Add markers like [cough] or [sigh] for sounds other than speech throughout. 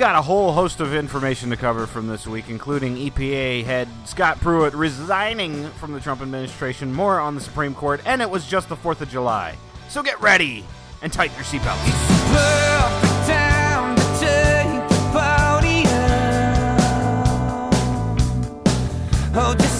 got a whole host of information to cover from this week, including EPA head Scott Pruitt resigning from the Trump administration, more on the Supreme Court, and it was just the 4th of July. So get ready and tighten your seatbelts. Hold your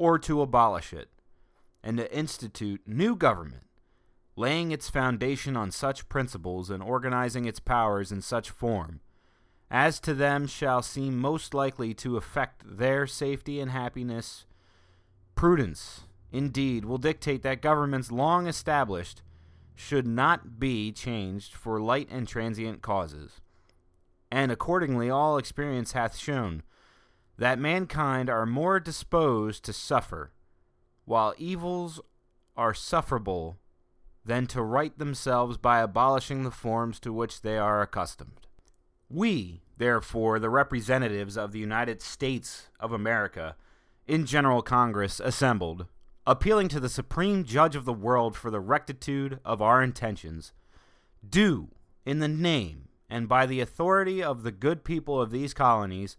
or to abolish it, and to institute new government, laying its foundation on such principles and organizing its powers in such form as to them shall seem most likely to affect their safety and happiness. Prudence, indeed, will dictate that governments long established should not be changed for light and transient causes. And accordingly, all experience hath shown that mankind are more disposed to suffer, while evils are sufferable, than to right themselves by abolishing the forms to which they are accustomed. We, therefore, the representatives of the United States of America, in General Congress assembled, appealing to the Supreme Judge of the world for the rectitude of our intentions, do, in the name and by the authority of the good people of these colonies,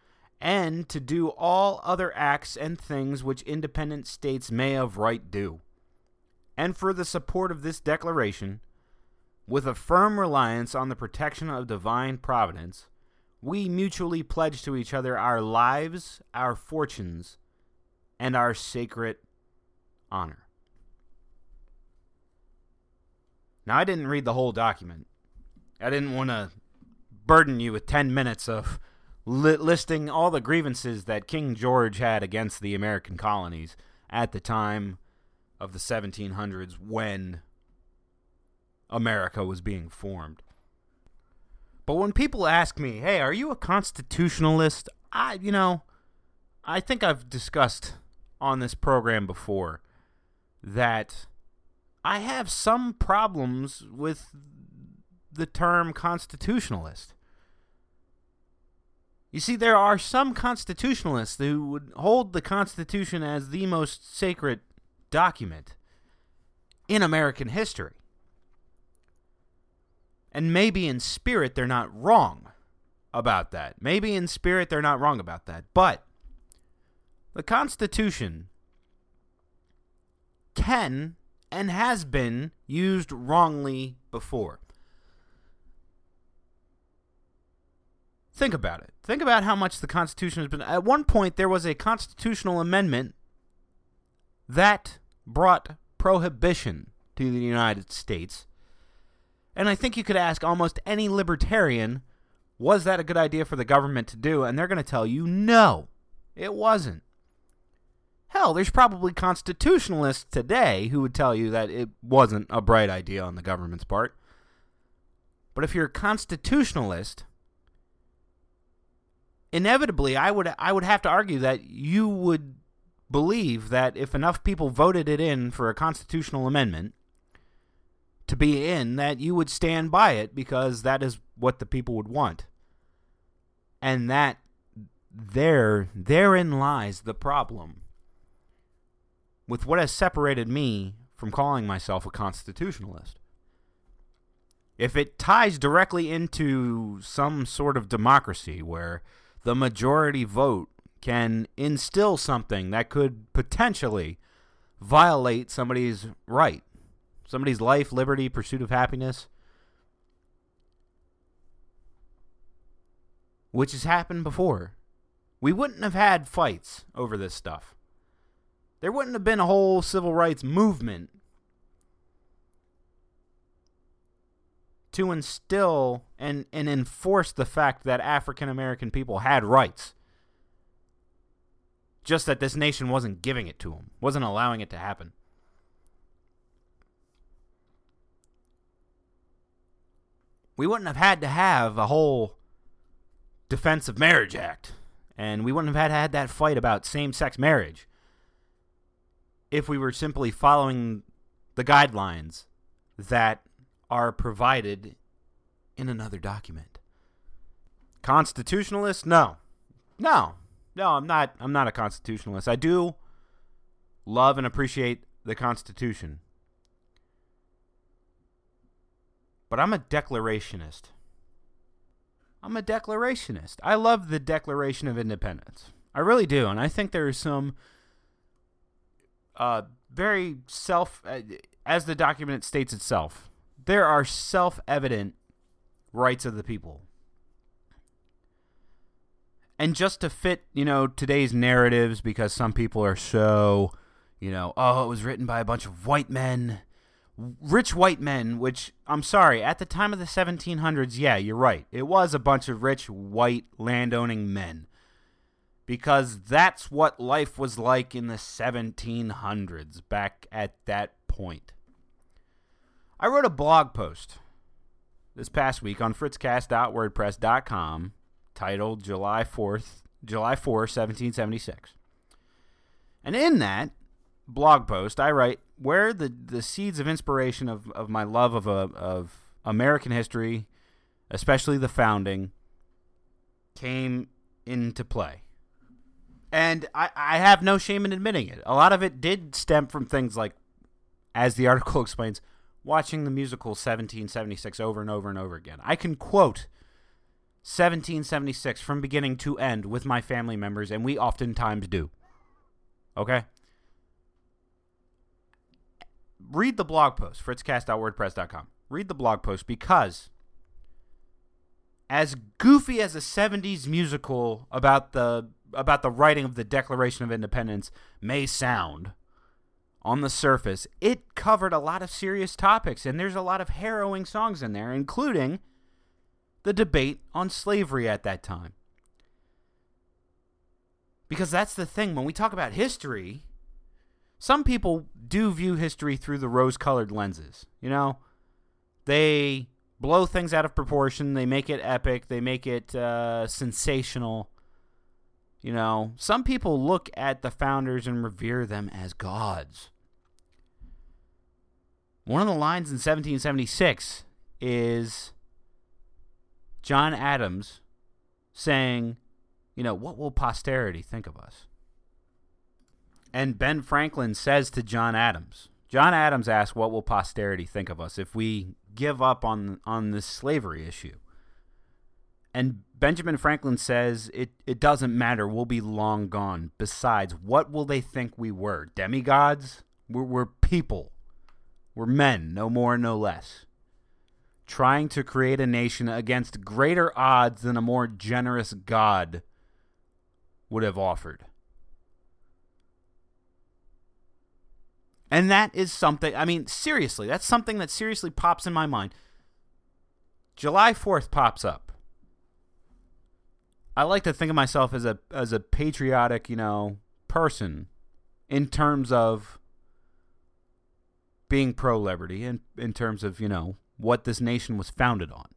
and to do all other acts and things which independent states may of right do. And for the support of this declaration, with a firm reliance on the protection of divine providence, we mutually pledge to each other our lives, our fortunes, and our sacred honor. Now, I didn't read the whole document. I didn't want to burden you with 10 minutes of li- listing all the grievances that King George had against the American colonies at the time of the 1700s when America was being formed. But when people ask me, "Hey, are you a constitutionalist?" I, you know, I think I've discussed on this program before that I have some problems with the term constitutionalist. You see, there are some constitutionalists who would hold the Constitution as the most sacred document in American history. And maybe in spirit they're not wrong about that. Maybe in spirit they're not wrong about that. But the Constitution can and has been used wrongly before. Think about it. Think about how much the Constitution has been. At one point, there was a constitutional amendment that brought prohibition to the United States. And I think you could ask almost any libertarian Was that a good idea for the government to do? And they're going to tell you no, it wasn't. Hell, there's probably constitutionalists today who would tell you that it wasn't a bright idea on the government's part. But if you're a constitutionalist, inevitably I would I would have to argue that you would believe that if enough people voted it in for a constitutional amendment to be in that you would stand by it because that is what the people would want. And that there therein lies the problem with what has separated me from calling myself a constitutionalist. If it ties directly into some sort of democracy where the majority vote can instill something that could potentially violate somebody's right, somebody's life, liberty, pursuit of happiness, which has happened before. We wouldn't have had fights over this stuff. There wouldn't have been a whole civil rights movement to instill and, and enforce the fact that African American people had rights. Just that this nation wasn't giving it to them, wasn't allowing it to happen. We wouldn't have had to have a whole Defense of Marriage Act, and we wouldn't have had had that fight about same sex marriage if we were simply following the guidelines that are provided in another document. Constitutionalist? No. No. No, I'm not I'm not a constitutionalist. I do love and appreciate the Constitution. But I'm a declarationist. I'm a declarationist. I love the Declaration of Independence. I really do, and I think there is some uh, very self, uh, as the document states itself, there are self evident rights of the people. And just to fit, you know, today's narratives, because some people are so, you know, oh, it was written by a bunch of white men, rich white men, which I'm sorry, at the time of the 1700s, yeah, you're right. It was a bunch of rich white landowning men because that's what life was like in the 1700s back at that point. I wrote a blog post this past week on fritzcast.wordpress.com titled July 4th, July 4, 1776. And in that blog post, I write where the, the seeds of inspiration of, of my love of, a, of American history, especially the founding, came into play. And I, I have no shame in admitting it. A lot of it did stem from things like, as the article [laughs] explains, watching the musical 1776 over and over and over again. I can quote 1776 from beginning to end with my family members, and we oftentimes do. Okay? Read the blog post, fritzcast.wordpress.com. Read the blog post because as goofy as a 70s musical about the about the writing of the Declaration of Independence may sound on the surface, it covered a lot of serious topics, and there's a lot of harrowing songs in there, including the debate on slavery at that time. Because that's the thing, when we talk about history, some people do view history through the rose colored lenses. You know, they blow things out of proportion, they make it epic, they make it uh, sensational you know, some people look at the founders and revere them as gods. One of the lines in 1776 is John Adams saying, you know, what will posterity think of us? And Ben Franklin says to John Adams, John Adams asks, what will posterity think of us if we give up on on this slavery issue? And Benjamin Franklin says it, it doesn't matter. We'll be long gone. Besides, what will they think we were? Demigods? We're, we're people. We're men, no more, no less. Trying to create a nation against greater odds than a more generous God would have offered. And that is something, I mean, seriously, that's something that seriously pops in my mind. July 4th pops up I like to think of myself as a as a patriotic, you know, person in terms of being pro liberty and in terms of, you know, what this nation was founded on.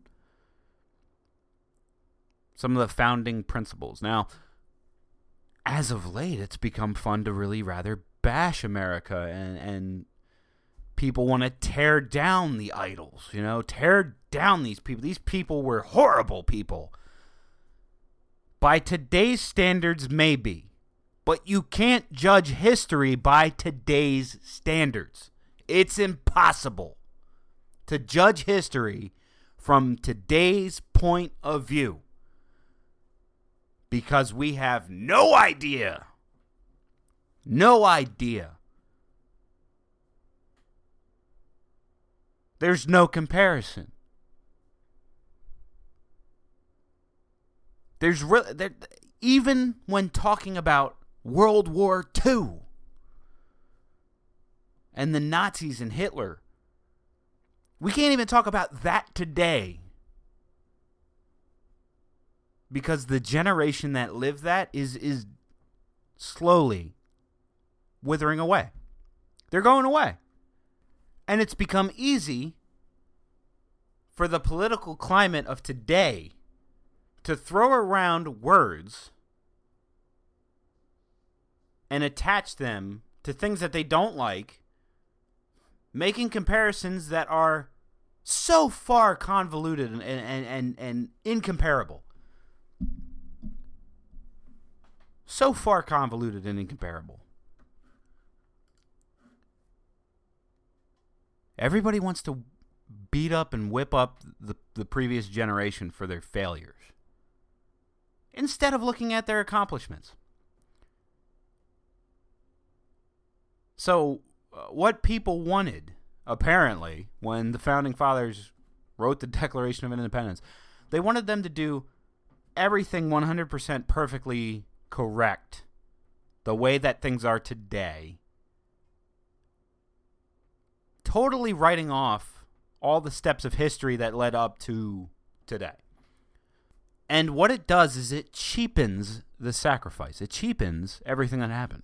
Some of the founding principles. Now, as of late, it's become fun to really rather bash America and, and people want to tear down the idols, you know, tear down these people. These people were horrible people. By today's standards, maybe. But you can't judge history by today's standards. It's impossible to judge history from today's point of view because we have no idea. No idea. There's no comparison. There's there, even when talking about World War II and the Nazis and Hitler, we can't even talk about that today because the generation that lived that is is slowly withering away. They're going away. And it's become easy for the political climate of today to throw around words and attach them to things that they don't like, making comparisons that are so far convoluted and, and, and, and incomparable. So far convoluted and incomparable. Everybody wants to beat up and whip up the, the previous generation for their failures instead of looking at their accomplishments. So, what people wanted, apparently, when the founding fathers wrote the [laughs] Declaration of Independence, they wanted them to do everything 100% perfectly correct, the way that things are today, totally writing off all the steps of history that led up to today. And what it does is it cheapens the sacrifice. It cheapens everything that happened.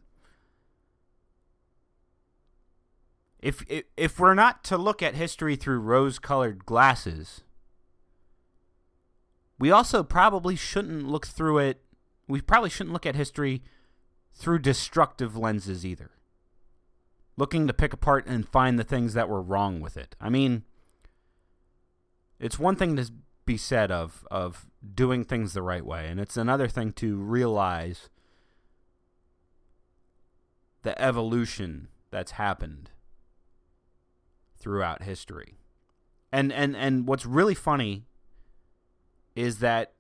If if we're not to look at history through rose-colored glasses, we also probably shouldn't look through it. We probably shouldn't look at history through destructive lenses either. Looking to pick apart and find the things that were wrong with it. I mean, it's one thing to be said of of doing things the right way, and it's another thing to realize the evolution that's happened throughout history. And and and what's really funny is that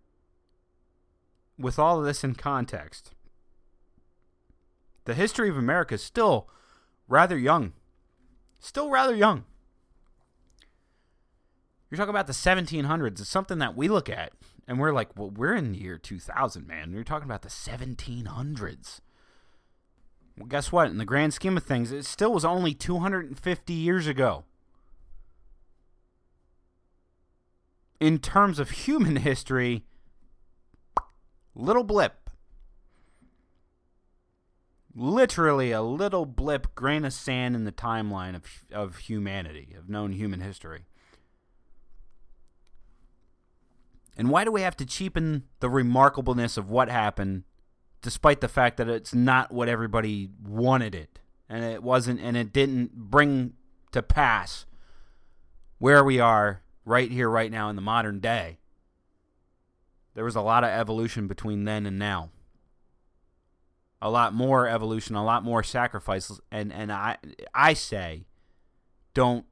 with all of this in context, the history of America is still rather young. Still rather young. You're talking about the 1700s. It's something that we look at and we're like, well, we're in the year 2000, man. You're talking about the 1700s. Well, guess what? In the grand scheme of things, it still was only 250 years ago. In terms of human history, little blip. Literally a little blip, grain of sand in the timeline of, of humanity, of known human history. And why do we have to cheapen the remarkableness of what happened despite the fact that it's not what everybody wanted it and it wasn't and it didn't bring to pass where we are right here right now in the modern day there was a lot of evolution between then and now a lot more evolution a lot more sacrifices and and i i say don't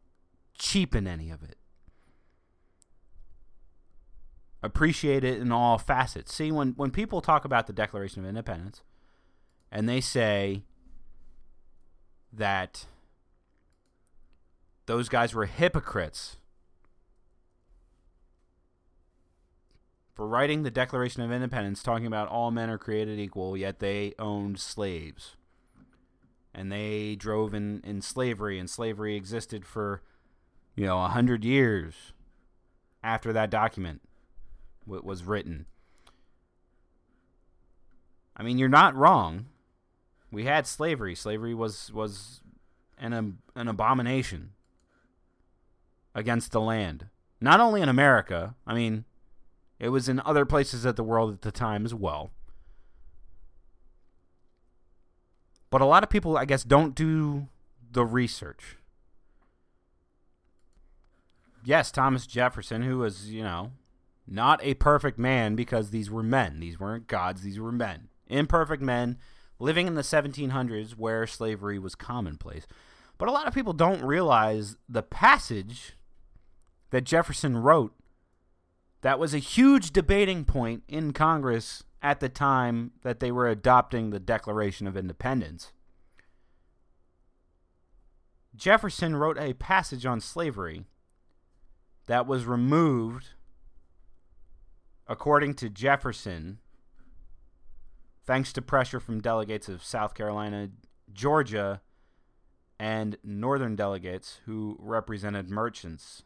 cheapen any of it appreciate it in all facets. See, when, when people talk about the Declaration of Independence and they say that those guys were hypocrites for writing the Declaration of Independence, talking about all men are created equal, yet they owned slaves. And they drove in, in slavery, and slavery existed for, you know, a hundred years after that document was written. I mean, you're not wrong. We had slavery. Slavery was was an ab- an abomination against the land. Not only in America. I mean, it was in other places of the world at the time as well. But a lot of people, I guess, don't do the research. Yes, Thomas Jefferson, who was, you know, not a perfect man because these were men. These weren't gods, these were men. Imperfect men living in the 1700s where slavery was commonplace. But a lot of people don't realize the passage that Jefferson wrote that was a huge debating point in Congress at the time that they were adopting the Declaration of Independence. Jefferson wrote a passage on slavery that was removed, according to Jefferson, thanks to pressure from delegates of South Carolina, Georgia, and northern delegates who represented merchants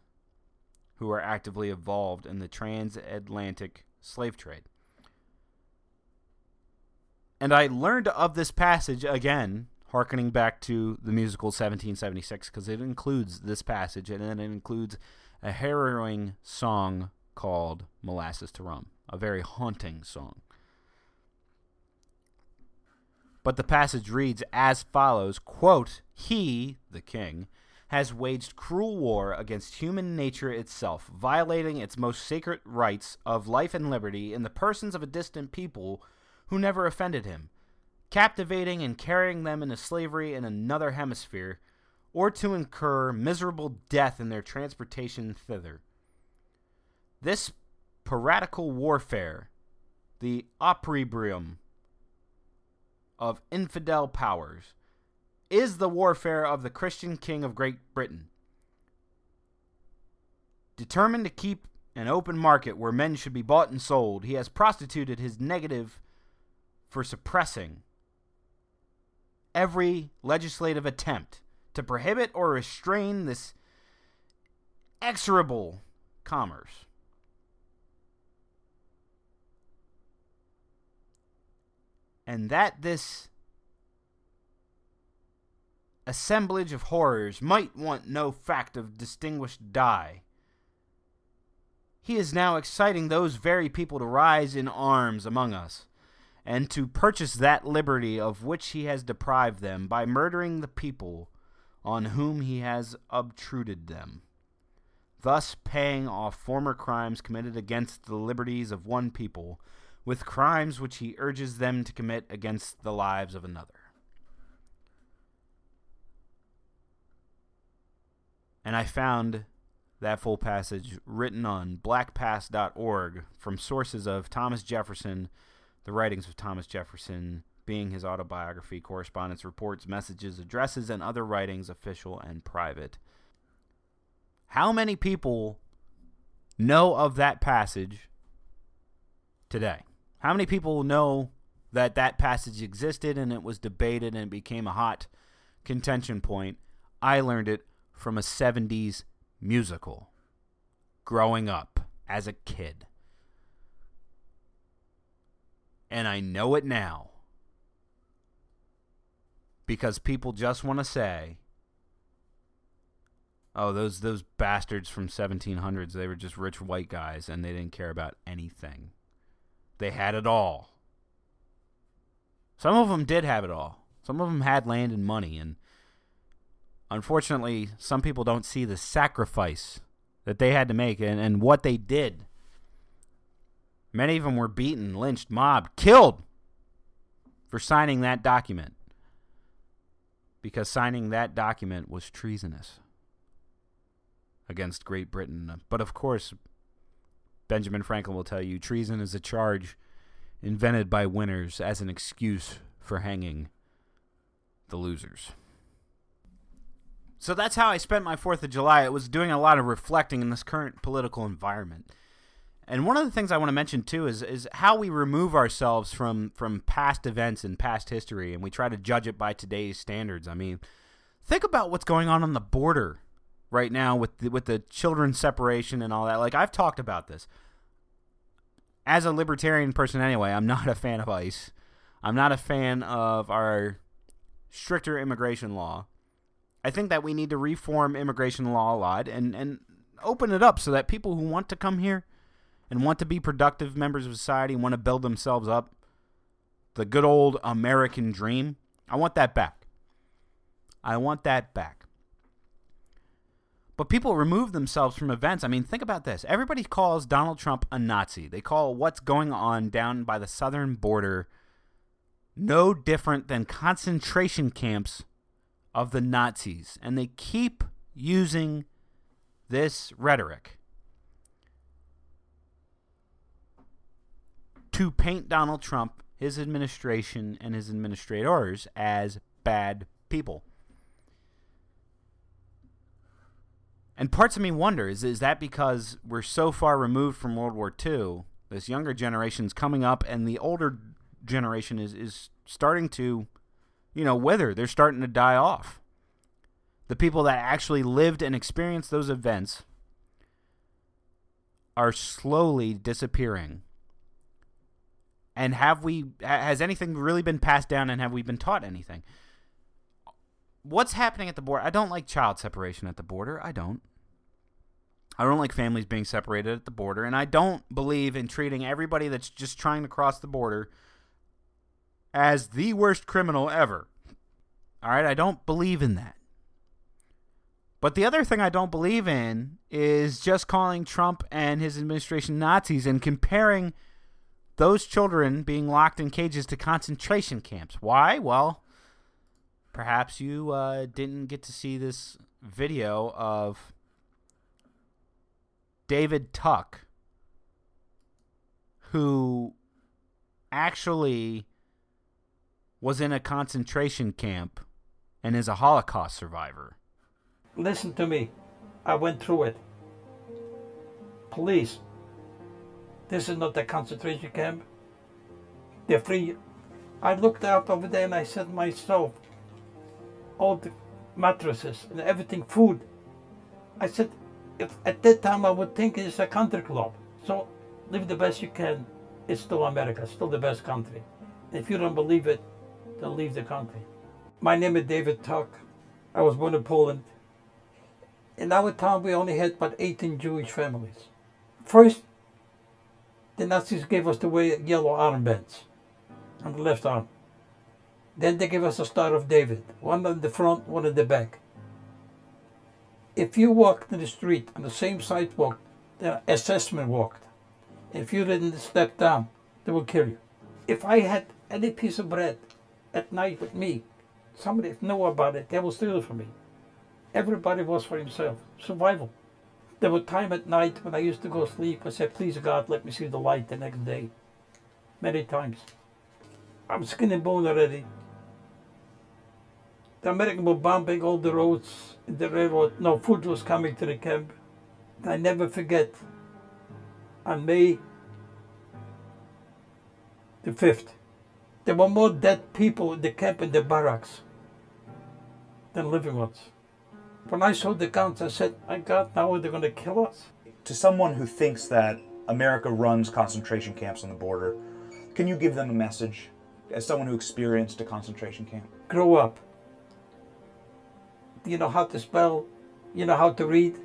who are actively involved in the transatlantic slave trade. And I learned of this passage again, harkening back to the musical 1776, because it includes this passage and then it includes a harrowing song called Molasses to Rum, a very haunting song. But the passage reads as follows quote, He, the king, has waged cruel war against human nature itself, violating its most sacred rights of life and liberty in the persons of a distant people who never offended him, captivating and carrying them into slavery in another hemisphere, or to incur miserable death in their transportation thither. This piratical warfare, the opprobrium of infidel powers, is the warfare of the Christian king of Great Britain. Determined to keep an open market where men should be bought and sold, he has prostituted his negative for suppressing every legislative attempt to prohibit or restrain this exorable commerce. And that this assemblage of horrors might want no fact of distinguished dye. He is now exciting those very people to rise in arms among us, and to purchase that liberty of which he has deprived them by murdering the people on whom he has obtruded them, thus paying off former crimes committed against the liberties of one people with crimes which he urges them to commit against the lives of another. And I found that full passage written on blackpast.org from sources of Thomas Jefferson, the writings of Thomas Jefferson, being his autobiography, correspondence, reports, messages, addresses, and other writings, official and private. How many people know of that passage today? How many people know that that passage existed and it was debated and it became a hot contention point? I learned it from a 70s musical growing up as a kid. And I know it now because people just want to say, "Oh, those those bastards from 1700s, they were just rich white guys and they didn't care about anything. They had it all." Some of them did have it all. Some of them had land and money and unfortunately, some people don't see the sacrifice that they had to make and, and what they did. Many of them were beaten, lynched, mobbed, killed for signing that document. Because signing that document was treasonous against Great Britain. But of course, Benjamin Franklin will tell you treason is a charge invented by winners as an excuse for hanging the losers. So that's how I spent my 4th of July. It was doing a lot of reflecting in this current political environment. And one of the things I want to mention too is is how we remove ourselves from from past events and past history and we try to judge it by today's standards. I mean, think about what's going on on the border right now with the, with the children separation and all that. Like I've talked about this. As a libertarian person anyway, I'm not a fan of ICE. I'm not a fan of our stricter immigration law. I think that we need to reform immigration law a lot and, and open it up so that people who want to come here and want to be productive members of society, and want to build themselves up, the good old American dream, I want that back. I want that back. But people remove themselves from events. I mean, think about this. Everybody calls Donald Trump a Nazi. They call what's going on down by the southern border no different than concentration camps of the Nazis. And they keep using this rhetoric to paint Donald Trump, his administration, and his administrators as bad people. And parts of me wonder is, is that because we're so far removed from World War II, this younger generation's coming up, and the older generation is, is starting to, you know, wither. They're starting to die off. The people that actually lived and experienced those events are slowly disappearing. And have we, has anything really been passed down and have we been taught anything? What's happening at the border? I don't like child separation at the border. I don't. I don't like families being separated at the border, and I don't believe in treating everybody that's just trying to cross the border as the worst criminal ever. All right, I don't believe in that. But the other thing I don't believe in is just calling Trump and his administration Nazis and comparing those children being locked in cages to concentration camps. Why? Well, perhaps you uh, didn't get to see this video of David Tuck, who actually was in a concentration camp and is a Holocaust survivor. Listen to me. I went through it. Police, this is not a concentration camp. They're free. I looked out over there and I said to myself, all the mattresses and everything, food. I said, if at that time I would think it's a country club. So live the best you can. It's still America, still the best country. If you don't believe it, then leave the country. My name is David Tuck. I was born in Poland. In our town, we only had about 18 Jewish families. First, the Nazis gave us the way yellow armbands on the left arm. Then they gave us a Star of David, one on the front, one in the back. If you walked in the street on the same sidewalk the assessment walked, if you didn't step down, they would kill you. If I had any piece of bread at night with me, somebody know about it, they will steal it from me. Everybody was for himself. Survival. There were time at night when I used to go sleep. I said, please God, let me see the light the next day. Many times. I'm skin and bone already. The American were bombing all the roads, in the railroad. No food was coming to the camp. I never forget. On May the 5th, there were more dead people in the camp in the barracks than living ones. When I saw the counts, I said, my God, now they're going to kill us. To someone who thinks that America runs concentration camps on the border, can you give them a message as someone who experienced a concentration camp? Grow up. You know how to spell, you know how to read,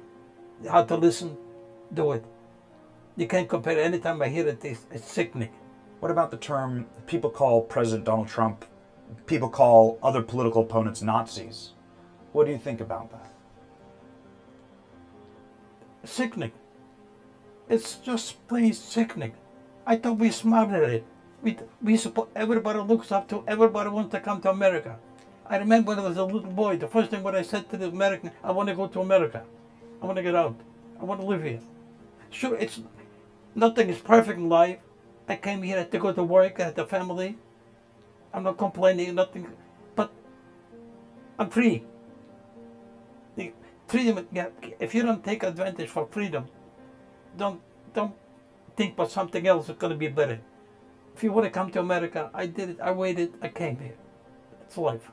how to listen, do it. You can't compare. Anytime I hear it, it's, it's sickening. What about the term people call President Donald Trump, people call other political opponents Nazis? What do you think about that? Sickening. It's just plain sickening. I thought we smarted it. We, we support, everybody looks up to, everybody wants to come to America. I remember when I was a little boy, the first thing what I said to the American, I want to go to America. I want to get out. I want to live here. Sure, it's nothing is perfect in life. I came here to go to work, I had a family. I'm not complaining, nothing, but I'm free. The freedom, yeah, if you don't take advantage for freedom, don't don't think about something else is going to be better. If you want to come to America, I did it. I waited. I came here. It's life.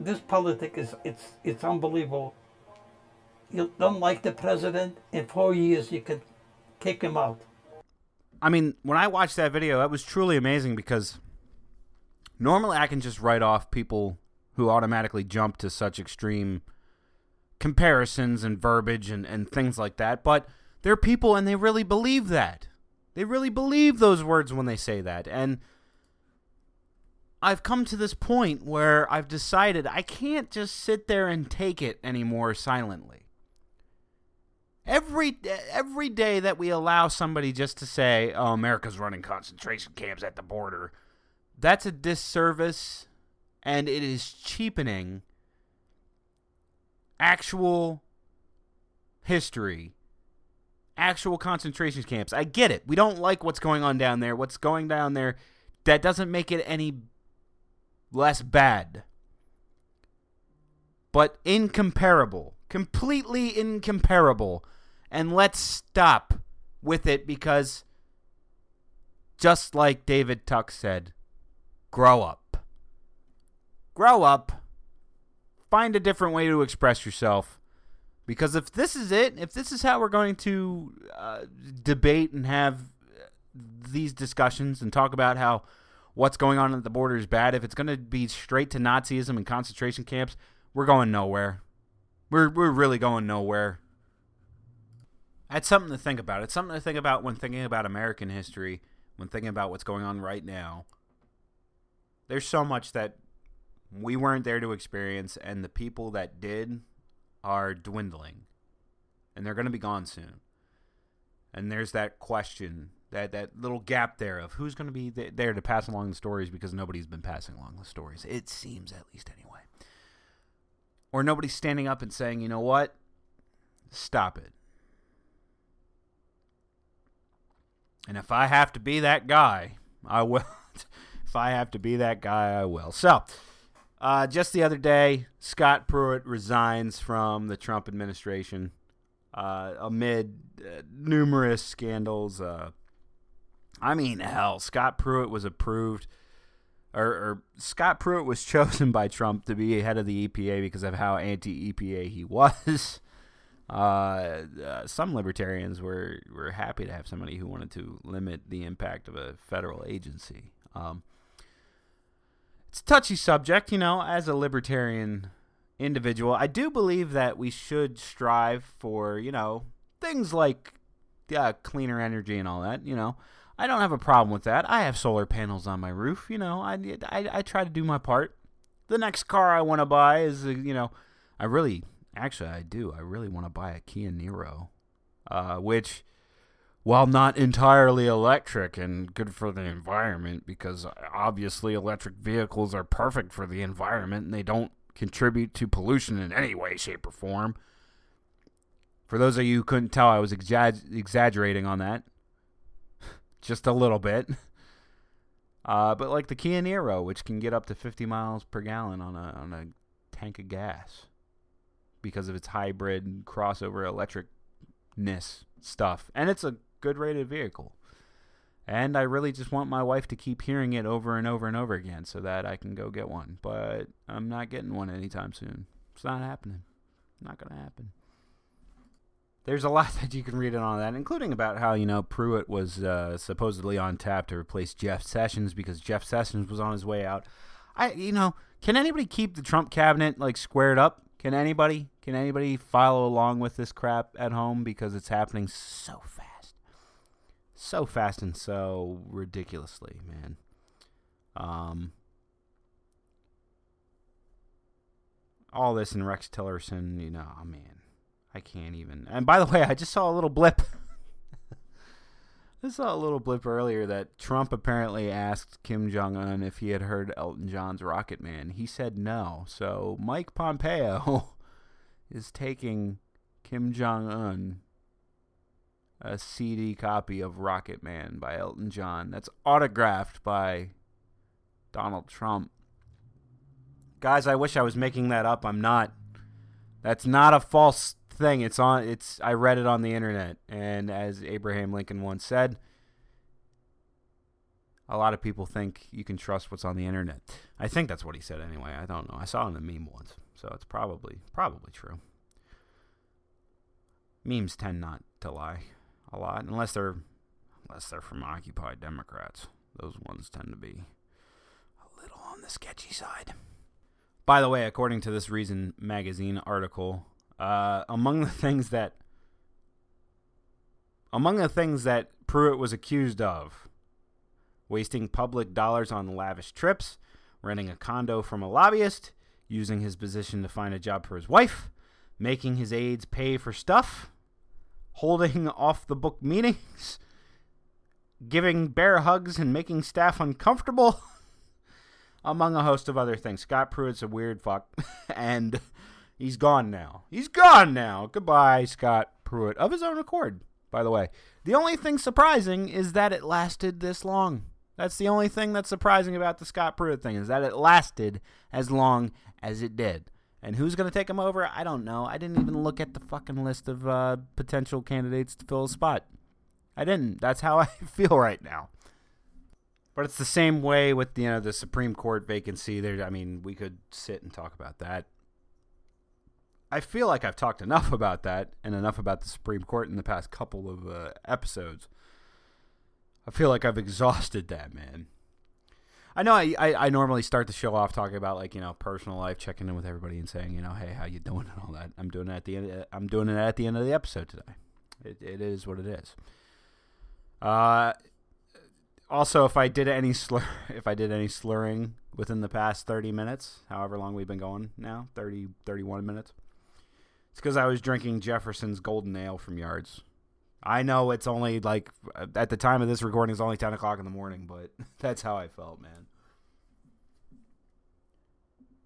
This politics is it's it's unbelievable. You don't like the president in four years, you can kick him out. I mean, when I watched that video, that was truly amazing because Normally, I can just write off people who automatically jump to such extreme comparisons and verbiage and, and things like that, but they're people and they really believe that. They really believe those words when they say that. And I've come to this point where I've decided I can't just sit there and take it anymore silently. Every every day that we allow somebody just to say, "Oh, America's running concentration camps at the border," that's a disservice and it is cheapening actual history, actual concentration camps. I get it. We don't like what's going on down there. What's going down there that doesn't make it any less bad. But incomparable, completely incomparable. And let's stop with it because just like David Tuck said, grow up. Grow up. Find a different way to express yourself. Because if this is it, if this is how we're going to uh, debate and have these discussions and talk about how what's going on at the border is bad, if it's going to be straight to Nazism and concentration camps, we're going nowhere. We're, we're really going nowhere. That's something to think about. It's something to think about when thinking about American history, when thinking about what's going on right now. There's so much that we weren't there to experience, and the people that did are dwindling. And they're going to be gone soon. And there's that question, that, that little gap there of who's going to be th- there to pass along the stories because nobody's been passing along the stories. It seems, at least, anyway. Or nobody's standing up and saying, you know what? Stop it. And if I have to be that guy, I will. [laughs] if I have to be that guy, I will. So, uh, just the other day, Scott Pruitt resigns from the Trump administration uh, amid uh, numerous scandals. Uh, I mean, hell, Scott Pruitt was approved, or, or Scott Pruitt was [laughs] chosen by Trump to be head of the EPA because of how anti EPA he was. Uh, uh, some libertarians were, were happy to have somebody who wanted to limit the impact of a federal agency. Um, it's a touchy subject, you know, as a libertarian individual. I do believe that we should strive for, you know, things like uh, cleaner energy and all that, you know. I don't have a problem with that. I have solar panels on my roof, you know. I, I, I try to do my part. The next car I want to buy is, uh, you know, I really Actually, I do. I really want to buy a Kia Niro, uh, which, while not entirely electric and good for the environment, because obviously electric vehicles are perfect for the environment and they don't contribute to pollution in any way, shape, or form. For those of you who couldn't tell, I was exa- exaggerating on that. [laughs] Just a little bit. Uh, but like the Kia Niro, which can get up to 50 miles per gallon on a, on a tank of gas because of its hybrid crossover electricness stuff. And it's a good rated vehicle. And I really just want my wife to keep hearing it over and over and over again so that I can go get one. But I'm not getting one anytime soon. It's not happening. Not going to happen. There's a lot [laughs] that you can read on that, including about how, you know, Pruitt was uh, supposedly on tap to replace Jeff Sessions because Jeff Sessions was on his way out. I, you know, can anybody keep the Trump cabinet, like, squared up? Can anybody can anybody follow along with this crap at home because it's happening so fast. So fast and so ridiculously, man. Um all this and Rex Tillerson, you know, oh man. I can't even. And by the way, I just saw a little blip [laughs] I saw a little blip earlier that Trump apparently asked Kim Jong Un if he had heard Elton John's Rocket Man. He said no. So Mike Pompeo [laughs] is taking Kim Jong Un a CD copy of Rocket Man by Elton John that's autographed by Donald Trump. Guys, I wish I was making that up. I'm not. That's not a false thing. It's on. It's. I read it on the internet, and as Abraham Lincoln once said, a lot of people think you can trust what's on the internet. I think that's what he said anyway. I don't know. I saw it in a meme once, so it's probably probably true. Memes tend not to lie a lot, unless they're unless they're from occupied Democrats. Those ones tend to be a little on the sketchy side. By the way, according to this Reason magazine article, uh, among the things that among the things that Pruitt was accused of, wasting public dollars on lavish trips, renting a condo from a lobbyist, using his position to find a job for his wife, making his aides pay for stuff, holding off the book meetings, giving bear hugs and making staff uncomfortable, [laughs] among a host of other things. Scott Pruitt's a weird fuck, [laughs] and he's gone now. He's gone now. Goodbye, Scott Pruitt, of his own accord, by the way. The only thing surprising is that it lasted this long. That's the only thing that's surprising about the Scott Pruitt thing is that it lasted as long as it did. And who's going to take him over? I don't know. I didn't even look at the fucking list of uh, potential candidates to fill a spot. I didn't. That's how [laughs] I feel right now. But it's the same way with you know the Supreme Court vacancy. There, I mean, we could sit and talk about that. I feel like I've talked enough about that and enough about the Supreme Court in the past couple of uh, episodes. I feel like I've exhausted that, man. I know I, I, I, normally start the show off talking about like you know personal life, checking in with everybody and saying you know hey how you doing and all that. I'm doing it at the end. I'm doing it at the end of the episode today. It, it is what it is. Uh, also, if I did any slur, [laughs] if I did any slurring within the past 30 minutes, however long we've been going now, 30, 31 minutes, it's because I was drinking Jefferson's Golden Ale from Yards. I know it's only like at the time of this recording, it's only ten o'clock in the morning, but [laughs] that's how I felt, man.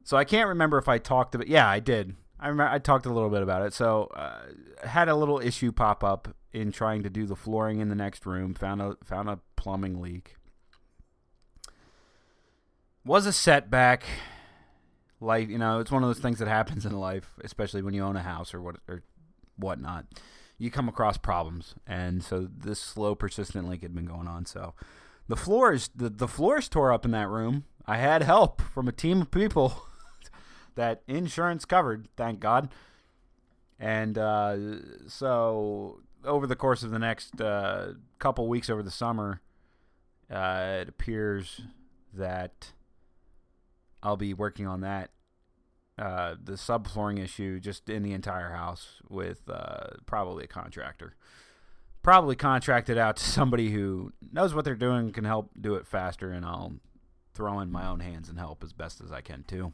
So I can't remember if I talked about. Yeah, I did. I remember I talked a little bit about it. So uh, had a little issue pop up in trying to do the flooring in the next room. Found a found a plumbing leak. Was a setback. Life, you know, it's one of those things that happens in life, especially when you own a house or what or whatnot you come across problems, and so this slow, persistent leak had been going on. So the floors, the the floors tore up in that room. I had help from a team of people [laughs] that insurance covered, thank God. And uh, so over the course of the next uh, couple weeks over the summer, uh, it appears that I'll be working on that uh, the subflooring issue just in the entire house with uh, probably a contractor. Probably contracted out to somebody who knows what they're doing, can help do it faster, and I'll throw in my own hands and help as best as I can too.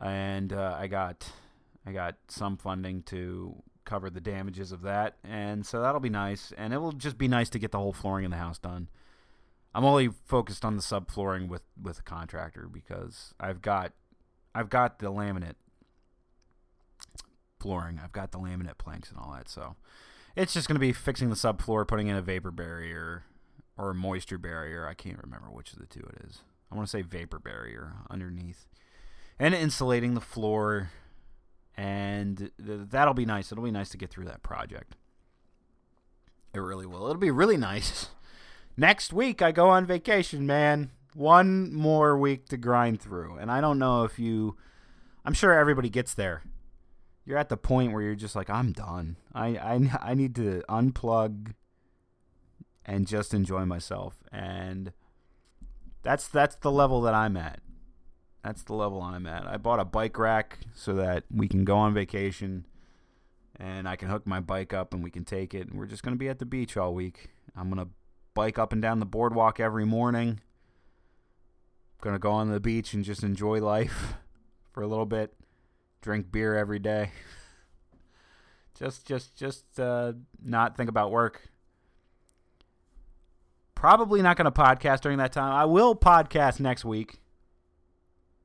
And uh, I got I got some funding to cover the damages of that, and so that'll be nice. And it will just be nice to get the whole flooring in the house done. I'm only focused on the subflooring with with a contractor because I've got I've got the laminate flooring. I've got the laminate planks and all that. So it's just going to be fixing the subfloor, putting in a vapor barrier or a moisture barrier. I can't remember which of the two it is. I want to say vapor barrier underneath, and insulating the floor. And th- that'll be nice. It'll be nice to get through that project. It really will. It'll be really [laughs] nice. Next week, I go on vacation, man one more week to grind through. And I don't know if you I'm sure everybody gets there. You're at the point where you're just like, I'm done. I I [laughs] I need to unplug and just enjoy myself. And that's that's the level that I'm at. That's the level I'm at. I bought a bike rack so that we can go on vacation and I can hook my bike up and we can take it and we're just going to be at the beach all week. I'm going to bike up and down the boardwalk every morning Gonna go on the beach and just enjoy life [laughs] for a little bit. Drink beer every day. [laughs] just, just, just uh, not think about work. Probably not gonna podcast during that time. I will podcast next week.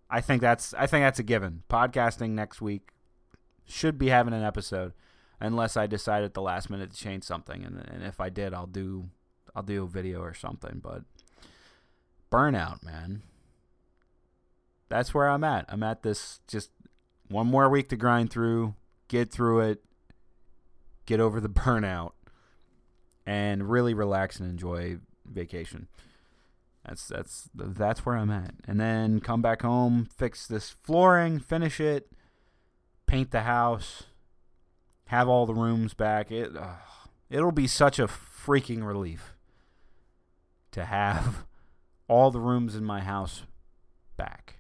I think that's I think that's a given. Podcasting next week should be having an episode, unless I decide at the last minute to change something, and, and if I did, I'll do I'll do a video or something. But burnout, man that's where I'm at. I'm at this just one more week to grind through, get through it, get over the [laughs] burnout, and really relax and enjoy vacation. That's that's that's where I'm at. And then come back home, fix this flooring, finish it, paint the house, have all the rooms back. It uh, it'll be such a freaking relief to have [laughs] all the rooms in my house back.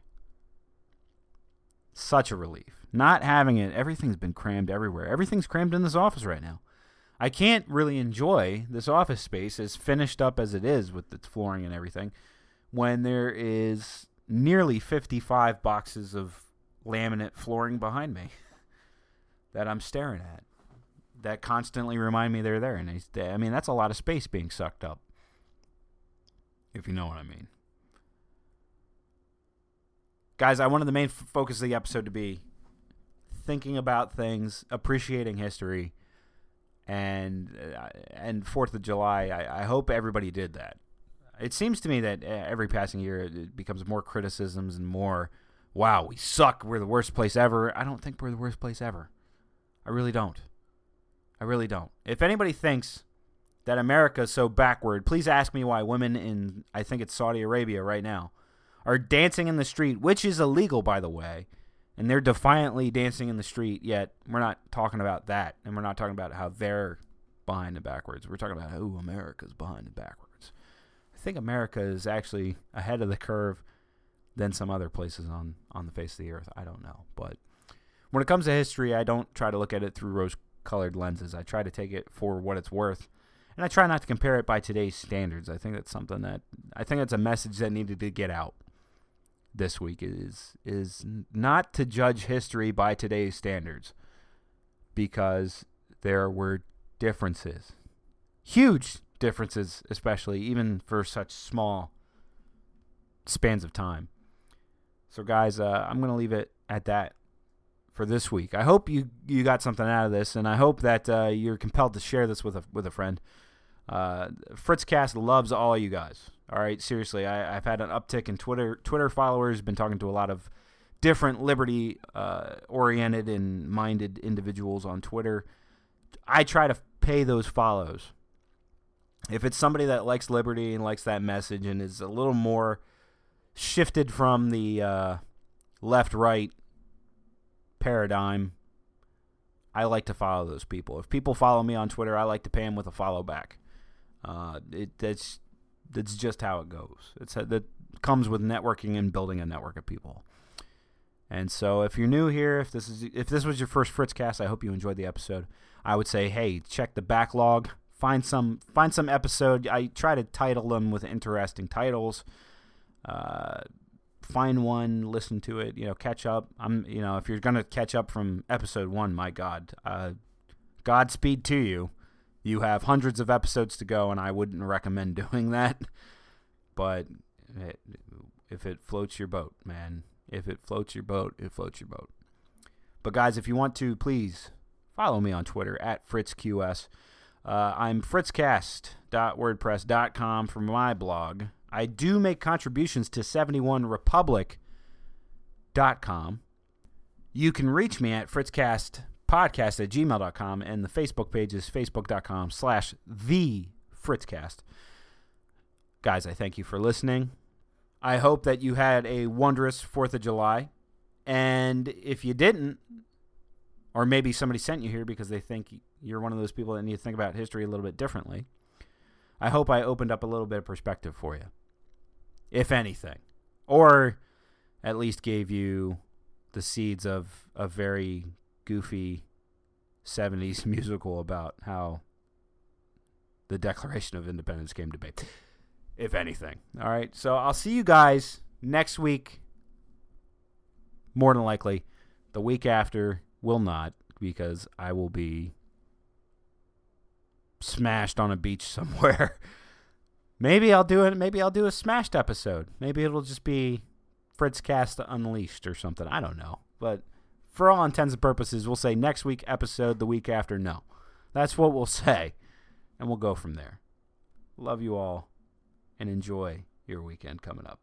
Such a relief. Not having it, everything's been crammed everywhere. Everything's crammed in this office right now. I can't really enjoy this office space as finished up as it is with its flooring and everything when there is nearly 55 boxes of laminate flooring behind me [laughs] that I'm staring at that constantly remind me they're there. And I mean, that's a lot of space being sucked up, if you know what I mean. Guys, I wanted the main focus of the episode to be thinking about things, appreciating history, and uh, and Fourth of July. I, I hope everybody did that. It seems to me that uh, every passing year it becomes more criticisms and more, wow, we suck. We're the worst place ever. I don't think we're the worst place ever. I really don't. I really don't. If anybody thinks that America is so backward, please ask me why women in, I think it's Saudi Arabia right now, are dancing in the street, which is illegal, by the way. And they're defiantly dancing in the street, yet we're not talking about that. And we're not talking about how they're behind the backwards. We're talking about how America's behind the backwards. I think America is actually ahead of the curve than some other places on, on the face of the earth. I don't know. But when it comes to history, I don't try to look at it through rose colored lenses. I try to take it for what it's worth. And I try not to compare it by today's standards. I think that's something that I think that's a message that needed to get out this week is is not to judge history by today's standards because there were differences. Huge differences especially even for such small spans of time. So guys, uh, I'm going to leave it at that for this week. I hope you you got something out of this, and I hope that uh, you're compelled to share this with a with a friend. Uh, Fritzcast loves all you guys. All right, seriously, I, have had an uptick in Twitter Twitter followers. Been talking to a lot of different liberty uh, oriented and minded individuals on Twitter. I try to pay those follows. If it's somebody that likes liberty and likes that message and is a little more shifted from the uh, left right paradigm, I like to follow those people. If people follow me on Twitter, I like to pay them with a follow back. Uh, it that's that's just how it goes. It's that comes with networking and building a network of people. And so, if you're new here, if this is if this was your first Fritzcast, I hope you enjoyed the episode. I would say, hey, check the backlog, find some find some episode. I try to title them with interesting titles. Uh, find one, listen to it, you know, catch up. I'm, you know, if you're gonna catch up from episode one, my God, uh, Godspeed to you. You have hundreds of episodes to go, and I wouldn't recommend [laughs] doing that. But it, if it floats your boat, man, if it floats your boat, it floats your boat. But guys, if you want to, please follow me on Twitter at FritzQS. Uh, I'm fritzcast.wordpress.com for my blog. I do make contributions to 71republic.com. You can reach me at fritzcastpodcast at gmail.com, and the Facebook page is facebook.com slash the fritzcast. Guys, I thank you for listening. I hope that you had a wondrous 4th of July. And if you didn't, or maybe somebody sent you here because they think you're one of those people that need to think about history a little bit differently, I hope I opened up a little bit of perspective for you if anything, or at least gave you the seeds of a very goofy 70s [laughs] musical about how the Declaration of Independence came to be. If anything. All right. So I'll see you guys next week. More than likely. The week after will not because I will be smashed on a beach [laughs] somewhere. Maybe I'll do it. Maybe I'll do a smashed episode. Maybe it'll just be Fritzcast Unleashed or something. I don't know. But for all intents and purposes, we'll say next week episode, the week after. No, that's what we'll [laughs] say, and we'll go from there. Love you all, and enjoy your weekend coming up.